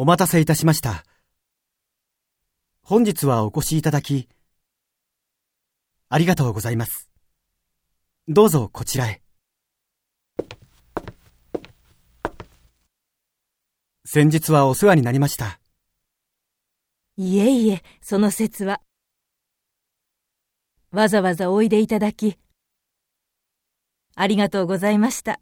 お待たせいたしました。本日はお越しいただき、ありがとうございます。どうぞこちらへ。先日はお世話になりました。いえいえ、その説は。わざわざおいでいただき、ありがとうございました。